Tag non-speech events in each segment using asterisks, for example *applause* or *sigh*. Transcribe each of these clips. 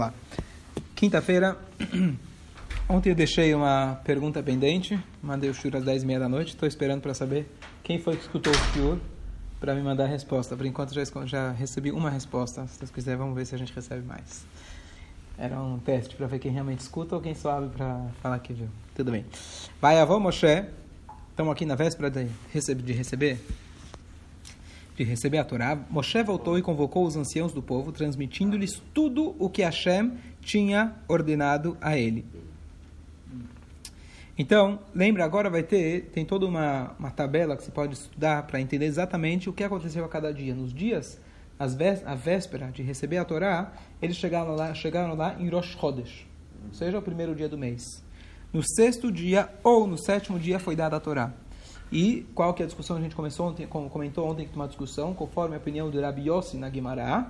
Olá. Quinta-feira, *clears throat* ontem eu deixei uma pergunta pendente, mandei o shur às 10h30 da noite, estou esperando para saber quem foi que escutou o shur para me mandar a resposta. Por enquanto já, já recebi uma resposta, se Deus quiser vamos ver se a gente recebe mais. Era um teste para ver quem realmente escuta ou quem só abre para falar que viu. Tudo bem. Vai, avô Moshe, estamos aqui na véspera de receber, de receber de receber a Torá, Moshe voltou e convocou os anciãos do povo, transmitindo-lhes tudo o que Hashem tinha ordenado a ele. Então, lembra, agora vai ter, tem toda uma, uma tabela que você pode estudar para entender exatamente o que aconteceu a cada dia. Nos dias, as vé a véspera de receber a Torá, eles chegaram lá, chegaram lá em Rosh Chodesh, ou seja, o primeiro dia do mês. No sexto dia ou no sétimo dia foi dada a Torá. E qual que é a discussão que a gente começou ontem, comentou ontem que uma discussão, conforme a opinião do Rabi Yossi na Guimarães,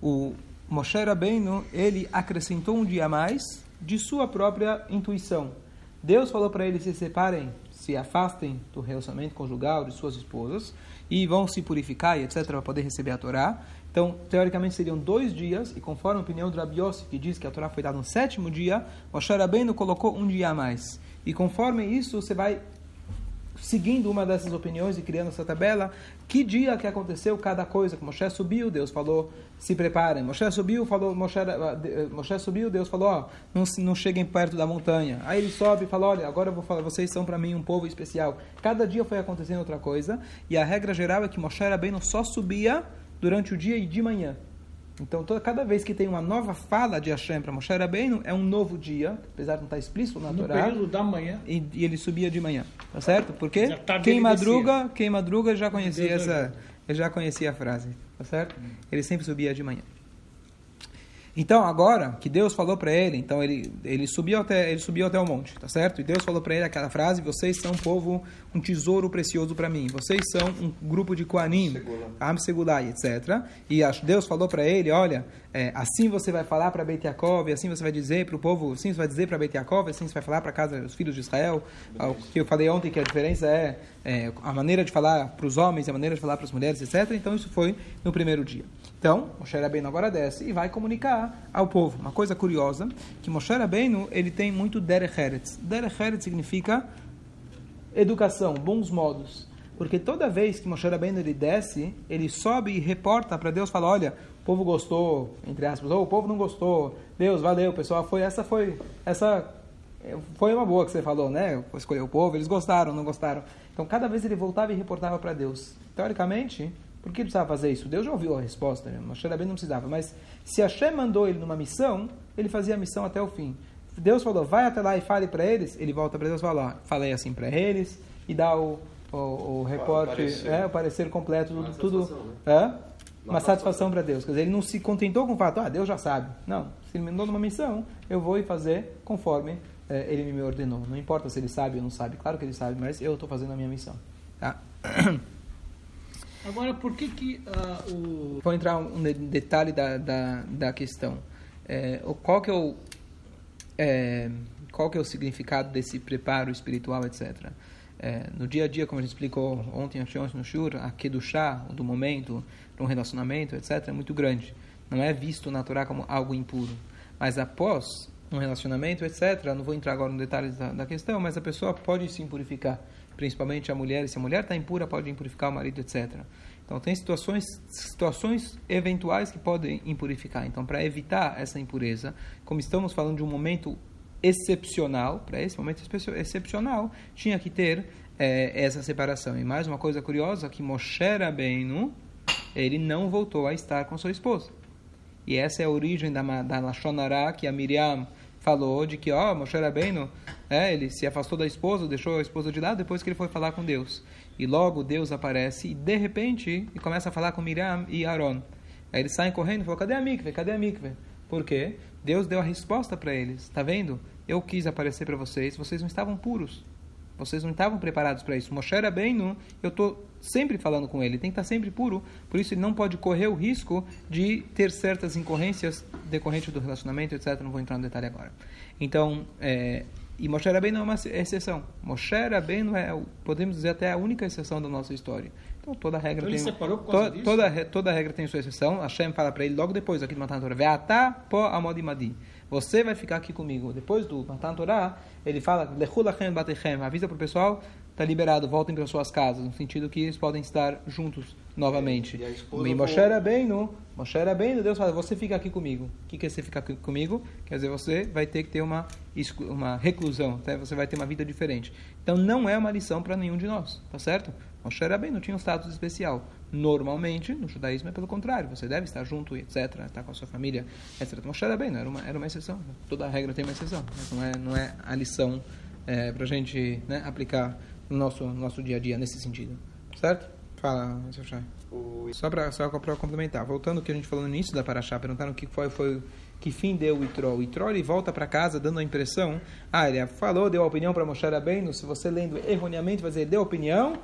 o Moshe Rabbeinu, ele acrescentou um dia a mais de sua própria intuição. Deus falou para eles se separem, se afastem do relacionamento conjugal de suas esposas e vão se purificar e etc. para poder receber a Torá. Então, teoricamente seriam dois dias, e conforme a opinião do Rabi Yossi, que diz que a Torá foi dada no sétimo dia, Moshe Rabbeinu colocou um dia a mais. E conforme isso, você vai seguindo uma dessas opiniões e criando essa tabela, que dia que aconteceu cada coisa. Moshe subiu, Deus falou, se preparem. Moshe subiu, falou, Moshe, eh, Moshe subiu, Deus falou, ó, não, não cheguem perto da montanha. Aí ele sobe e fala, olha, agora eu vou falar, vocês são para mim um povo especial. Cada dia foi acontecendo outra coisa, e a regra geral é que Moshe não só subia durante o dia e de manhã. Então, toda, cada vez que tem uma nova fala de Hashem para Moshe Rabbeinu, é um novo dia, apesar de não estar explícito na no Torá. No período da manhã. E, e, ele subia de manhã, tá certo? Porque tá quem madruga, quem madruga já conhecia essa, já conhecia a frase, tá certo? Ele sempre subia de manhã. Então, agora que Deus falou para ele, então ele, ele, subiu até, ele subiu até o monte, tá certo? E Deus falou para ele aquela frase: Vocês são um povo, um tesouro precioso para mim. Vocês são um grupo de Koanim, Am Segulai, etc. E Deus falou para ele: Olha, é, assim você vai falar para Beit Yaakov, assim você vai dizer para o povo, assim você vai dizer para Beit Yaakov, assim você vai falar para casa dos filhos de Israel. O que eu falei ontem que a diferença é, é a maneira de falar para os homens, a maneira de falar para as mulheres, etc. Então, isso foi no primeiro dia. Então, Moshe Rabbeinu agora desce e vai comunicar ao povo. Uma coisa curiosa, que Moshe Rabbeinu, ele tem muito derech eretz. Derech eretz significa educação, bons modos. Porque toda vez que Moshe Rabbeinu ele desce, ele sobe e reporta para Deus, fala, olha, o povo gostou, entre aspas, ou o povo não gostou, Deus, valeu, pessoal, foi essa foi essa foi uma boa que você falou, né? Escolher o povo, eles gostaram, não gostaram. Então, cada vez ele voltava e reportava para Deus. Teoricamente, por que precisava fazer isso? Deus já ouviu a resposta, né? Moshe Rabbeinu não precisava. Mas se Hashem mandou ele numa missão, ele fazia a missão até o fim. Deus falou, vai até lá e fale para eles. Ele volta para Deus e fala, falei assim para eles. E dá o, o, o reporte, parecer. É, o parecer completo, uma tudo. Satisfação, né? é? Uma satisfação para Deus. Quer dizer, ele não se contentou com o fato, ah, Deus já sabe. Não, se ele me mandou numa missão, eu vou e fazer conforme é, ele me ordenou. Não importa se ele sabe ou não sabe. Claro que ele sabe, mas eu estou fazendo a minha missão. Tá? *clears throat* Agora, por que que uh, o... Vou entrar um detalhe da, da, da questão. É, qual que é o... É, qual que é o significado desse preparo espiritual, etc. É, no dia a dia, como a gente explicou ontem, ontem no Shur, a Kedushá, do momento, para um relacionamento, etc., é muito grande. Não é visto na Torá como algo impuro. Mas após um relacionamento, etc., não vou entrar agora no detalhes da, da questão, mas a pessoa pode se impurificar principalmente a mulher, e se a mulher está impura, pode impurificar o marido, etc. Então, tem situações, situações eventuais que podem impurificar. Então, para evitar essa impureza, como estamos falando de um momento excepcional, para esse momento excepcional, tinha que ter é, essa separação. E mais uma coisa curiosa, que Moshe Rabbeinu, ele não voltou a estar com sua esposa. E essa é a origem da, da Lashonará, que a Miriam falou de que, ó, Moshe Rabbeinu, é, ele se afastou da esposa, deixou a esposa de lado depois que ele foi falar com Deus. E logo Deus aparece e de repente e começa a falar com Miriam e Aaron. Aí eles saem correndo e falam, cadê a mikve? Cadê a mikve? Por quê? Deus deu a resposta para eles. Está vendo? Eu quis aparecer para vocês, vocês não estavam puros. Vocês não estavam preparados para isso. Moshe Rabbeinu, eu estou sempre falando com ele, tem que estar sempre puro, por isso ele não pode correr o risco de ter certas incorrências decorrentes do relacionamento, etc. Não vou entrar no detalhe agora. Então, é, E Moshe Rabbeinu é uma exceção. Moshe Rabbeinu é, podemos dizer, até a única exceção da nossa história. Então toda regra então, tem to, disso? toda toda regra tem sua exceção. Hashem fala para ele logo depois aqui do Matan Torah, "Ve'ata po amod imadi". Você vai ficar aqui comigo. Depois do Matan Torah, ele fala, "Lechu lachem batechem", avisa para o pessoal, está liberado, voltem para suas casas, no sentido que eles podem estar juntos novamente. E a esposa E Moshe foi- Rabbeinu, Moshe Rabbeinu, Deus fala, você fica aqui comigo. O que quer você ficar aqui comigo? Quer dizer, você vai ter que ter uma, uma reclusão, tá? você vai ter uma vida diferente. Então não é uma lição para nenhum de nós, tá certo? Moshe Rabbeinu tinha um status especial. Normalmente, no judaísmo é pelo contrário, você deve estar junto, etc., estar com a sua família, etc. Moshe Rabbeinu era uma, era uma exceção, toda regra tem uma exceção, não é, não é a lição é, para a gente né, aplicar no nosso, no nosso dia a dia nesse sentido, certo? Fala, seu. O- Só para só para complementar, voltando ao que a gente falou no início da Paraxá, perguntaram o que foi, foi que fim deu o Itró. O Itró ele volta para casa dando a impressão, ah, ele falou, deu a opinião para Moshe Rabbeinu, se você lendo erroneamente vai dizer, deu opinião,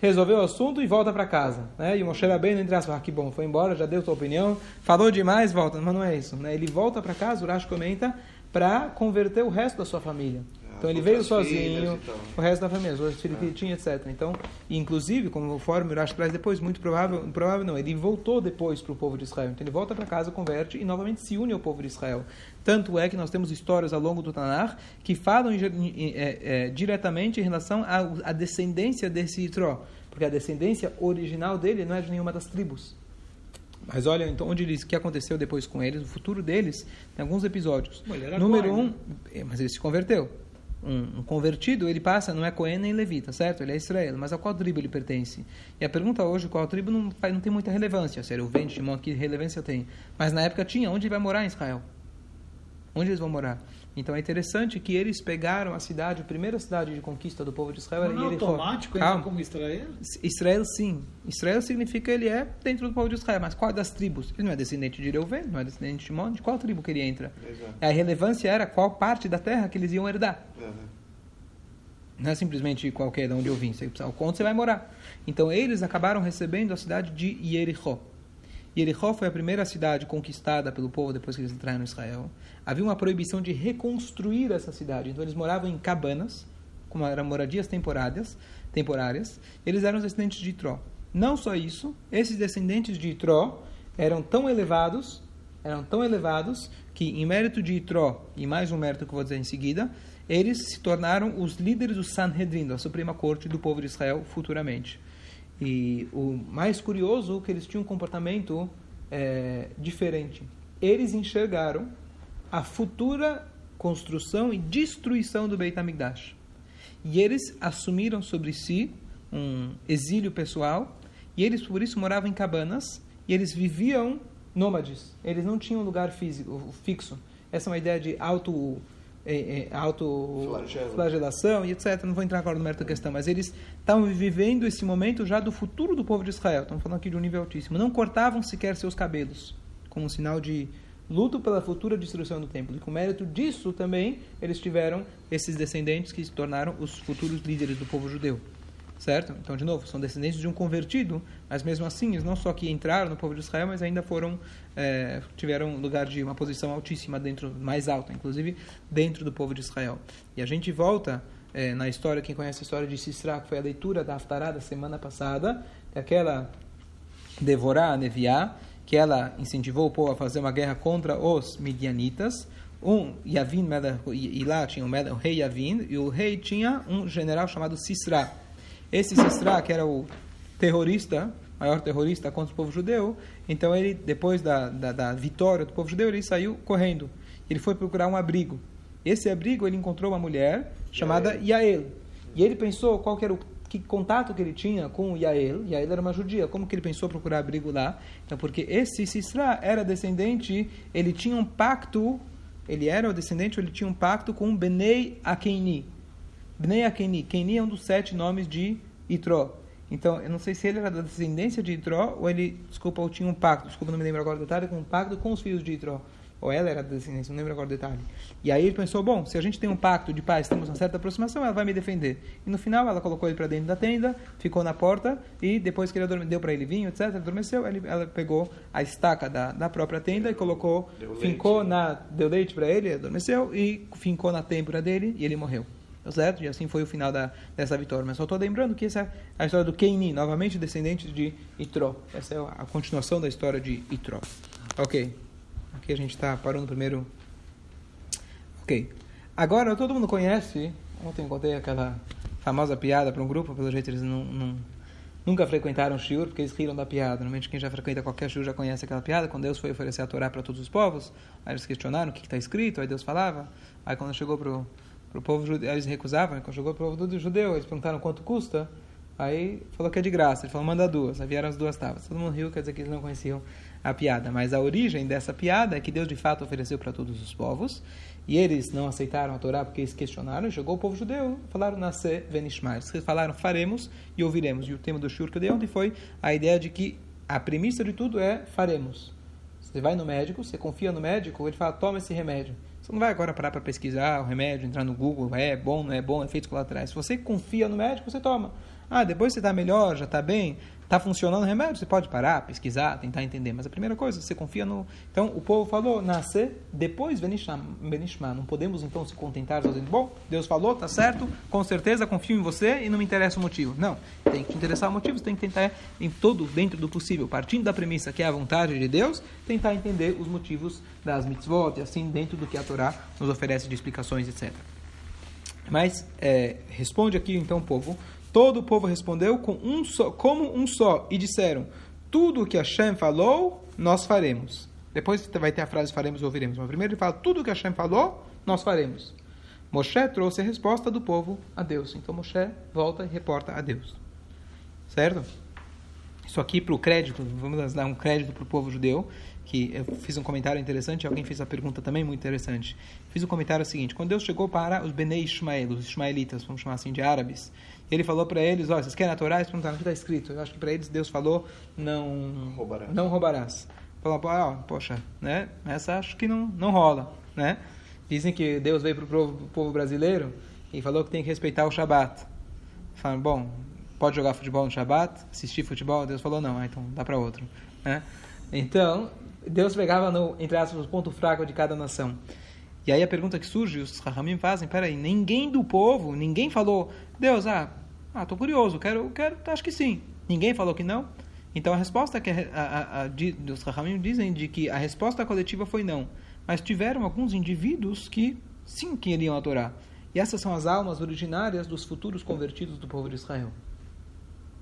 resolveu o assunto e volta para casa. Né? E o Moshe Rabbeinu, entre aspas, ah, que bom, foi embora, já deu sua opinião, falou demais, volta. Mas não é isso. Né? Ele volta para casa, o Rashi comenta, para converter o resto da sua família. Então ele veio sozinho, e tal. o resto da família, os filhos que ele tinha, etc. Então, inclusive, como o Fórum Urash traz depois, muito provável, provável não, ele voltou depois para o povo de Israel. Então ele volta para casa, converte e novamente se une ao povo de Israel. Tanto é que nós temos histórias ao longo do Tanar que falam em- em- é, é, diretamente em relação à, à descendência desse Itró. Porque a descendência original dele não é de nenhuma das tribos. Mas olha, então, onde eles, o que aconteceu depois com eles, o futuro deles, tem alguns episódios. Número um, né? é, mas ele se converteu. Um, convertido, ele passa, não é Cohen nem Levita, certo? Ele é Israel, mas a qual tribo ele pertence? E a pergunta hoje, qual tribo, não, não tem muita relevância. Se era o Vente, que relevância tem? Mas na época tinha, onde ele vai morar em Israel? Onde eles vão morar? Então é interessante que eles pegaram a cidade, a primeira cidade de conquista do povo de Israel Mas era não é automático entra como Israel? Israel sim. Israel significa ele é dentro do povo de Israel. Mas qual das tribos? Ele não é descendente de Reuven, não é descendente de Shimon. De qual tribo que ele entra? Exato. A relevância era qual parte da terra que eles iam herdar. Aham. Não é simplesmente qualquer de onde eu vim. Você precisa, onde você vai morar. Então eles acabaram recebendo a cidade de Jericó. Jericó foi a primeira cidade conquistada pelo povo depois que eles entraram em Israel. Havia uma proibição de reconstruir essa cidade. Então eles moravam em cabanas, como eram moradias temporárias, temporárias. Eles eram descendentes de Itró. Não só isso, esses descendentes de Itró eram tão elevados, eram tão elevados que em mérito de Itró e mais um mérito que eu vou dizer em seguida, eles se tornaram os líderes do Sanhedrin, da Suprema Corte do povo de Israel futuramente. E o mais curioso é que eles tinham um comportamento é, diferente. Eles enxergaram a futura construção e destruição do Beit HaMikdash. E eles assumiram sobre si um exílio pessoal, e eles por isso moravam em cabanas, e eles viviam nômades. Eles não tinham lugar físico, fixo. Essa é uma ideia de auto é, é, Flagelo. autoflagelação e etc. Não vou entrar agora no mérito da questão, mas eles estavam vivendo esse momento já do futuro do povo de Israel. Estamos falando aqui de um nível altíssimo. Não cortavam sequer seus cabelos, como um sinal de luto pela futura destruição do templo. E com mérito disso também, eles tiveram esses descendentes que se tornaram os futuros líderes do povo judeu. Certo? Então, de novo, são descendentes de um convertido, mas mesmo assim, eles não só que entraram no povo de Israel, mas ainda foram, é, tiveram lugar de uma posição altíssima, dentro, mais alta, inclusive, dentro do povo de Israel. E a gente volta é, na história, quem conhece a história de Sisra, que foi a leitura da Haftarah da semana passada, que aquela devorar a Neviá, que ela incentivou o povo a fazer uma guerra contra os midianitas. Um Yavin, e lá tinha o rei Yavin, e o rei tinha um general chamado Sisra. Esse Sisra, que era o terrorista, maior terrorista contra o povo judeu, então ele, depois da, da, da vitória do povo judeu, ele saiu correndo. Ele foi procurar um abrigo. Esse abrigo ele encontrou uma mulher chamada Yael. E ele pensou qual era o que contato que ele tinha com Yael. Yael era uma judia. Como que ele pensou procurar abrigo lá? Então, porque esse Sisra era descendente, ele tinha um pacto, ele era o descendente, ele tinha um pacto com Benei Akeni. Bnei Akeni. Keni é um dos sete nomes de Itró. Então, eu não sei se ele era da descendência de Itró ou ele, desculpa, ou tinha um pacto, desculpa, não me lembro agora do detalhe, com um pacto com os filhos de Itró. ou ela era da descendência, não lembro agora o detalhe. E aí ele pensou, bom, se a gente tem um pacto de paz, temos uma certa aproximação, ela vai me defender. E no final ela colocou ele para dentro da tenda, ficou na porta e depois que ele adorme, deu para ele vinho, etc, adormeceu, ele, ela pegou a estaca da, da própria tenda e colocou, deu fincou leite. na, deu leite para ele, adormeceu e fincou na têmpora dele e ele morreu. Tá certo? E assim foi o final da, dessa vitória. Mas só estou lembrando que essa é a história do Keini, novamente descendente de Itró. Essa é a continuação da história de Itró. Ok. Aqui a gente está parando primeiro. Ok. Agora todo mundo conhece. Ontem eu contei aquela famosa piada para um grupo, pelo jeito eles não, não nunca frequentaram Shiur, porque eles riram da piada. Normalmente quem já frequenta qualquer Shiur já conhece aquela piada. Quando Deus foi oferecer a Torá para todos os povos, aí eles questionaram o que está escrito, aí Deus falava. Aí quando chegou para o povo judeu, eles recusavam, chegou para o povo judeu, eles perguntaram quanto custa. Aí falou que é de graça, ele falou, manda duas. Aí vieram as duas tábuas. Todo mundo riu, quer dizer que eles não conheciam a piada. Mas a origem dessa piada é que Deus de fato ofereceu para todos os povos. E eles não aceitaram a Torá porque eles questionaram. Chegou o povo judeu, falaram nascer venishmar. Eles falaram faremos e ouviremos. E o tema do shur que dei ontem foi a ideia de que a premissa de tudo é faremos. Você vai no médico, você confia no médico, ele fala toma esse remédio. Você não vai agora parar para pesquisar o remédio, entrar no Google, é bom, não é bom, efeitos colaterais. Se você confia no médico, você toma. Ah, depois você está melhor, já está bem, está funcionando o remédio, você pode parar, pesquisar, tentar entender. Mas a primeira coisa, você confia no. Então, o povo falou, nascer, depois Benishma. Não podemos então se contentar dizendo, bom, Deus falou, tá certo, com certeza confio em você e não me interessa o motivo. Não, tem que te interessar o motivo, você tem que tentar, em todo, dentro do possível, partindo da premissa que é a vontade de Deus, tentar entender os motivos das mitzvot e assim, dentro do que a Torá nos oferece de explicações, etc. Mas, é, responde aqui então povo Todo o povo respondeu com um só, como um só e disseram: Tudo o que Hashem falou, nós faremos. Depois vai ter a frase faremos ou ouviremos. Mas primeiro ele fala: Tudo o que Hashem falou, nós faremos. Moshe trouxe a resposta do povo a Deus. Então Moshe volta e reporta a Deus. Certo? Isso aqui para o crédito, vamos dar um crédito para o povo judeu, que eu fiz um comentário interessante, alguém fez a pergunta também muito interessante. Fiz um comentário seguinte: quando Deus chegou para os Benei Ishmael, os ismaelitas, vamos chamar assim de árabes, ele falou para eles: Olha, vocês querem a Torá? Eles perguntaram: O que está escrito? Eu acho que para eles Deus falou: Não roubarás. Não roubarás. Falou: ah, Poxa, né? essa acho que não, não rola. Né? Dizem que Deus veio para o povo, povo, brasileiro e falou que tem que respeitar o Shabat. Falaram: Bom, pode jogar futebol no Shabat? Assistir futebol? Deus falou: Não, ah, então dá para outro. Né? Então, Deus pegava, no, entre aspas, o ponto fraco de cada nação. E aí a pergunta que surge, os Rahamim fazem, peraí, ninguém do povo, ninguém falou, Deus, ah, ah, tô curioso, quero, quero, acho que sim. Ninguém falou que não. Então a resposta que a, a, a, a os Rahamim dizem de que a resposta coletiva foi não. Mas tiveram alguns indivíduos que sim queriam adorar. E essas são as almas originárias dos futuros convertidos do povo de Israel.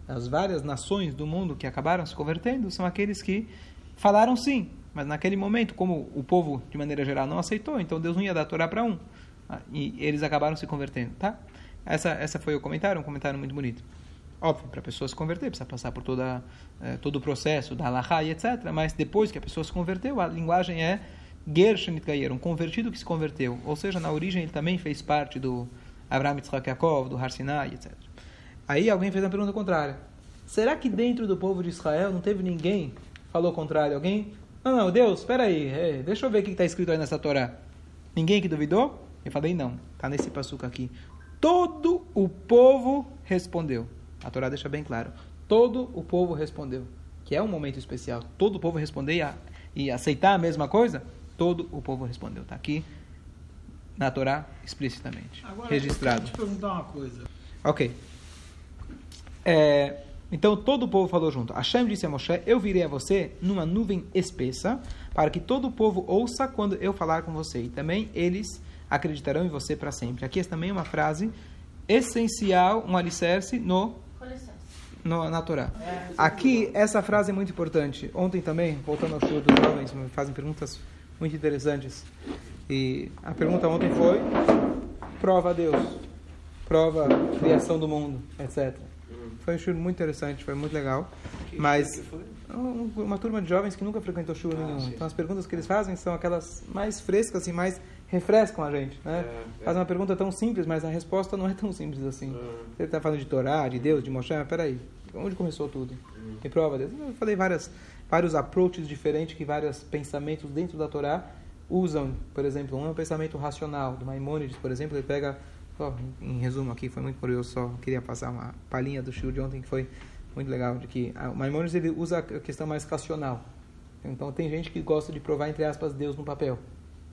As várias nações do mundo que acabaram se convertendo são aqueles que falaram sim, mas naquele momento, como o povo, de maneira geral, não aceitou, então Deus não ia dar a Torá para um. Ah, e eles acabaram se convertendo, tá? Essa, essa foi o comentário, um comentário muito bonito. Óbvio, para a pessoa se converter, precisa passar por toda, eh, todo o processo da Allahá e etc. Mas depois que a pessoa se converteu, a linguagem é Gershenit Gayer, um convertido que se converteu. Ou seja, na origem ele também fez parte do Abraham Yitzhak Yaakov, do Har Sinai, etc. Aí alguém fez uma pergunta contrária. Será que dentro do povo de Israel não teve ninguém falou contrário? Alguém não, não, Deus, espera aí, é, deixa eu ver o que está escrito aí nessa Torá. Ninguém que duvidou? Eu falei, não, está nesse passuco aqui. Todo o povo respondeu. A Torá deixa bem claro. Todo o povo respondeu. Que é um momento especial. Todo o povo responder e, a, e aceitar a mesma coisa? Todo o povo respondeu. Está aqui na Torá explicitamente. Agora, registrado. Deixa eu te perguntar uma coisa. Ok. É, então todo o povo falou junto. Hashem disse a Moshe: Eu virei a você numa nuvem espessa, para que todo o povo ouça quando eu falar com você. E também eles acreditarão em você para sempre. Aqui é também uma frase essencial, um alicerce no, no na Torá. Aqui, essa frase é muito importante. Ontem também, voltando ao show dos jovens, me fazem perguntas muito interessantes. E a pergunta ontem foi: prova a Deus, prova a criação do mundo, etc. Foi um show muito interessante, foi muito legal. Que mas uma turma de jovens que nunca frequentou show ah, nenhum. Sim. Então as perguntas que eles fazem são aquelas mais frescas e assim, mais refrescam a gente, né? É, é. Faz uma pergunta tão simples, mas a resposta não é tão simples assim. É. Você está falando de Torá, de Deus, de Moshe, mas peraí, onde começou tudo? Hum. Me prova Deus. Eu falei várias, vários approaches diferentes, que vários pensamentos dentro da Torá usam, por exemplo, um pensamento racional do Maimonides, por exemplo, ele pega, só em resumo aqui, foi muito curioso, só queria passar uma palhinha do show de ontem que foi muito legal, de que o Maimonides ele usa a questão mais racional. Então tem gente que gosta de provar entre aspas Deus no papel,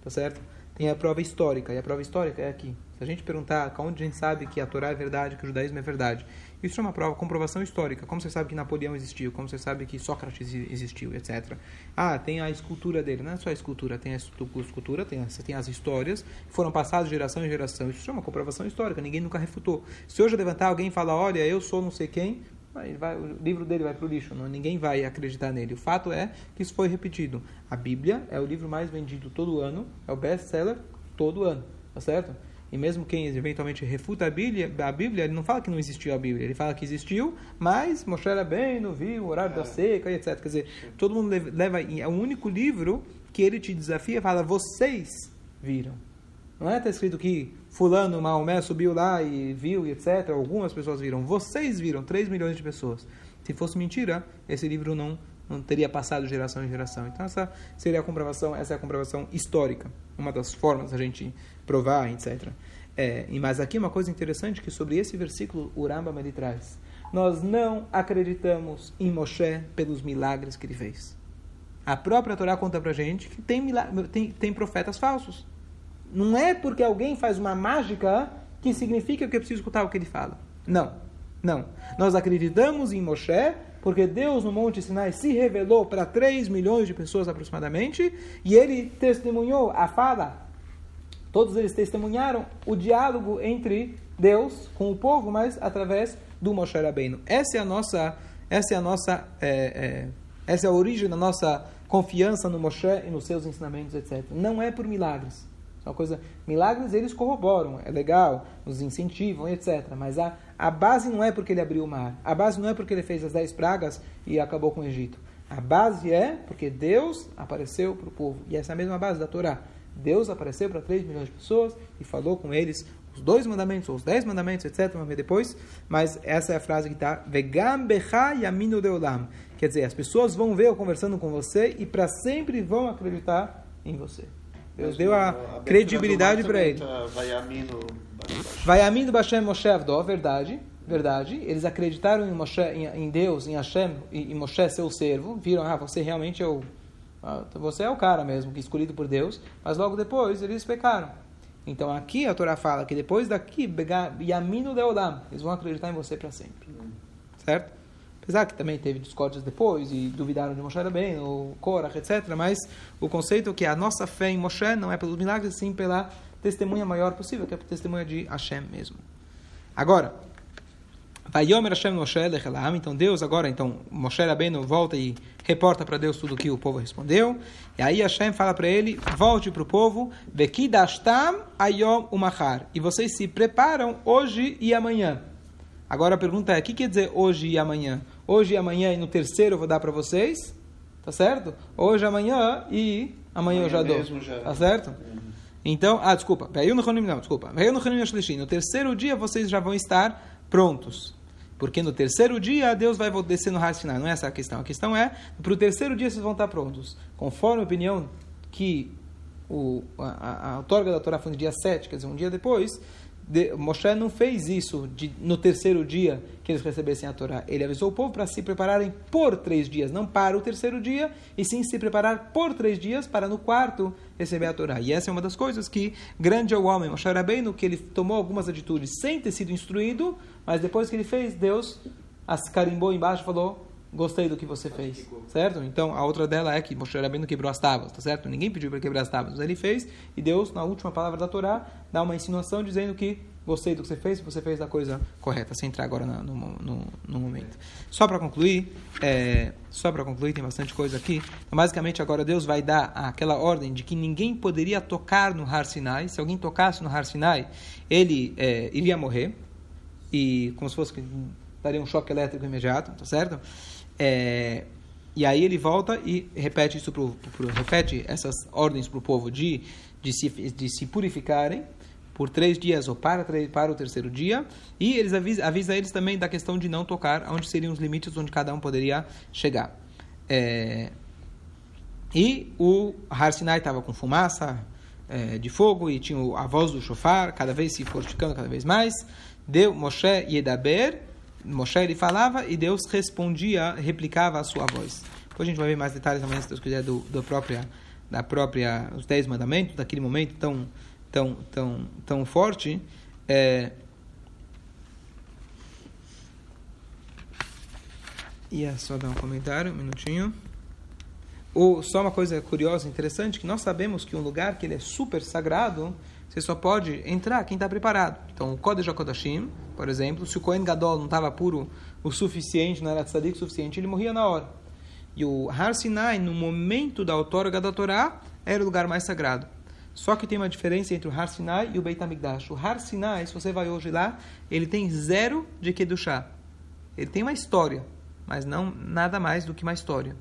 tá certo? Tem a prova histórica, e a prova histórica é aqui. Se a gente perguntar onde a gente sabe que a Torá é verdade, que o judaísmo é verdade, isso é uma prova, comprovação histórica. Como você sabe que Napoleão existiu? Como você sabe que Sócrates existiu, etc. Ah, tem a escultura dele. Não é só a escultura, tem a escultura, tem, você tem as histórias que foram passadas de geração em geração. Isso é uma comprovação histórica, ninguém nunca refutou. Se hoje levantar alguém e falar, olha, eu sou não sei quem, vai, o livro dele vai para o lixo, não, ninguém vai acreditar nele. O fato é que isso foi repetido. A Bíblia é o livro mais vendido todo ano, é o best-seller todo ano, tá certo? E mesmo quem eventualmente refuta a Bíblia, a Bíblia, ele não fala que não existiu a Bíblia, ele fala que existiu, mas Moshe bem, não viu, o horário é. da seca, etc. Quer dizer, todo mundo leva, é o único livro que ele te desafia, fala, vocês viram. Não é está escrito que fulano, Maomé subiu lá e viu, e etc. Algumas pessoas viram. Vocês viram, 3 milhões de pessoas. Se fosse mentira, esse livro não, não teria passado geração em geração. Então essa seria a comprovação, essa é a comprovação histórica, uma das formas da gente provar, etc. É, mas aqui uma coisa interessante que sobre esse versículo o Rambam traz. Nós não acreditamos em Moshe pelos milagres que ele fez. A própria Torá conta pra gente que tem, tem, tem profetas falsos. Não é porque alguém faz uma mágica que significa que eu preciso escutar o que ele fala. Não, não. Nós acreditamos em Moshe porque Deus no Monte Sinai se revelou para 3 milhões de pessoas aproximadamente e ele testemunhou a fala Todos eles testemunharam o diálogo entre Deus com o povo, mas através do Moshe Rabbeinu. Essa é a nossa, essa é a nossa, é, é, essa é a origem da nossa confiança no Moshe e nos seus ensinamentos, etc. Não é por milagres. É uma coisa, milagres eles corroboram, é legal, nos incentivam, etc. Mas a, a base não é porque ele abriu o mar. A base não é porque ele fez as dez pragas e acabou com o Egito. A base é porque Deus apareceu para o povo. E essa é a mesma base da Torá. Deus apareceu para 3 milhões de pessoas e falou com eles os dois mandamentos, ou os dez mandamentos, etc. Vamos ver depois. Mas essa é a frase que está: Vegam becha yaminu deolam. Quer dizer, as pessoas vão ver eu conversando com você e para sempre vão acreditar em você. Deus deu a, a credibilidade para ele. Vai amino Bashem Moshe Avdó, verdade, verdade. Eles acreditaram em, Moshe, em, em Deus, em Hashem, em Moshe seu servo. Viram, ah, você realmente é o ah, você é o cara mesmo, que é escolhido por Deus, mas logo depois eles pecaram. Então aqui a Torá fala que depois daqui, Yaminu Leolam, eles vão acreditar em você para sempre. Certo? Apesar que também teve discórdias depois e duvidaram de Moshe bem, o Korach, etc. Mas o conceito é que a nossa fé em Moshe não é pelos milagres, sim pela testemunha maior possível, que é a testemunha de Hashem mesmo. Agora, Vayomer Hashem Moshe Lechelam. Então Deus agora, então Moshe Rabbeinu volta e reporta para Deus tudo o que o povo respondeu. E aí Hashem fala para ele, volte para o povo, Vekidashtam Ayom Umachar. E vocês se preparam hoje e amanhã. Agora a pergunta é, o que quer dizer hoje e amanhã? Hoje e amanhã e no terceiro eu vou dar para vocês, tá certo? Hoje, amanhã e amanhã, amanhã eu já dou, já. tá certo? Então, ah, desculpa, não, desculpa. No terceiro dia vocês já vão estar prontos. Porque no terceiro dia Deus vai descer no Har Sinai. Não é essa a questão. A questão é, para o terceiro dia vocês vão estar prontos. Conforme a opinião que o, a, a, a da Torá foi no dia 7, quer dizer, um dia depois, de, Moshe não fez isso de, no terceiro dia que eles recebessem a Torá. Ele avisou o povo para se prepararem por três dias, não para o terceiro dia, e sim se preparar por três dias para no quarto receber a Torá. E essa é uma das coisas que grande é o homem, Moshe no que ele tomou algumas atitudes sem ter sido instruído, mas depois que ele fez, Deus as carimbou embaixo e falou: gostei do que você fez, certo? Então a outra dela é que Moshe Rabbeinu quebrou as tábuas, tá certo? Ninguém pediu para quebrar as tábuas, ele fez e Deus na última palavra da Torá dá uma insinuação dizendo que gostei do que você fez, você fez a coisa correta, sem entrar agora no, no, no momento. Só para concluir, é, só para concluir, tem bastante coisa aqui. Então, basicamente agora Deus vai dar aquela ordem de que ninguém poderia tocar no Har Sinai. Se alguém tocasse no Har Sinai, ele é, iria morrer e como se fosse daria um choque elétrico imediato, tá certo? É, e aí ele volta e repete isso pro, pro repete essas ordens para o povo de, de, se, de se purificarem por três dias ou para, para o terceiro dia. E eles avisa, avisa eles também da questão de não tocar, onde seriam os limites onde cada um poderia chegar. É, E o Har Sinai estava com fumaça é, de fogo e tinha a voz do shofar, cada vez se fortificando cada vez mais. Deu Moshe Yedaber, Moshe ele falava e Deus respondia, replicava a sua voz. Depois a gente vai ver mais detalhes amanhã, se Deus quiser, do, do própria, da própria, os dez mandamentos, daquele momento tão, tão, tão, tão forte. É, Ia só dar um comentário, um minutinho. Ou só uma coisa curiosa, interessante, que nós sabemos que um lugar que ele é super sagrado, você só pode entrar quem está preparado. Então, o Kodesh HaKodashim, por exemplo, se o Kohen Gadol não estava puro o suficiente, não era tzadik o suficiente, ele morria na hora. E o Har Sinai, no momento da outorga da Torá, era o lugar mais sagrado. Só que tem uma diferença entre o Har Sinai e o Beit HaMikdash. O Har Sinai, se você vai hoje lá, ele tem zero de Kedushá. Ele tem uma história mas não nada mais do que uma história.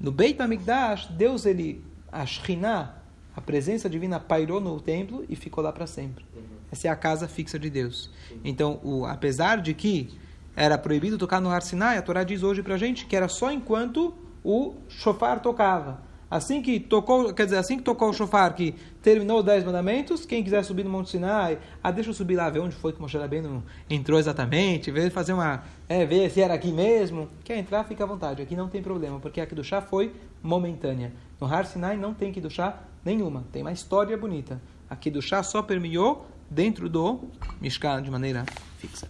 No Beit HaMikdash, Deus, ele, a Shekhinah, a presença divina pairou no templo e ficou lá para sempre. Uhum. Essa é a casa fixa de Deus. Então, o, apesar de que era proibido tocar no Har Sinai, a Torá diz hoje para a gente que era só enquanto o shofar tocava. Assim que tocou, quer dizer, assim que tocou o shofar, que terminou os dez mandamentos, quem quiser subir no Monte Sinai, ah, deixa eu subir lá, ver onde foi que Moshe Rabbeinu entrou exatamente, ver fazer uma, é, ver se era aqui mesmo. Quer entrar, fica à vontade, aqui não tem problema, porque a chá foi momentânea. No Har Sinai não tem chá nenhuma, tem uma história bonita. A chá só permeou dentro do Mishkan de maneira fixa.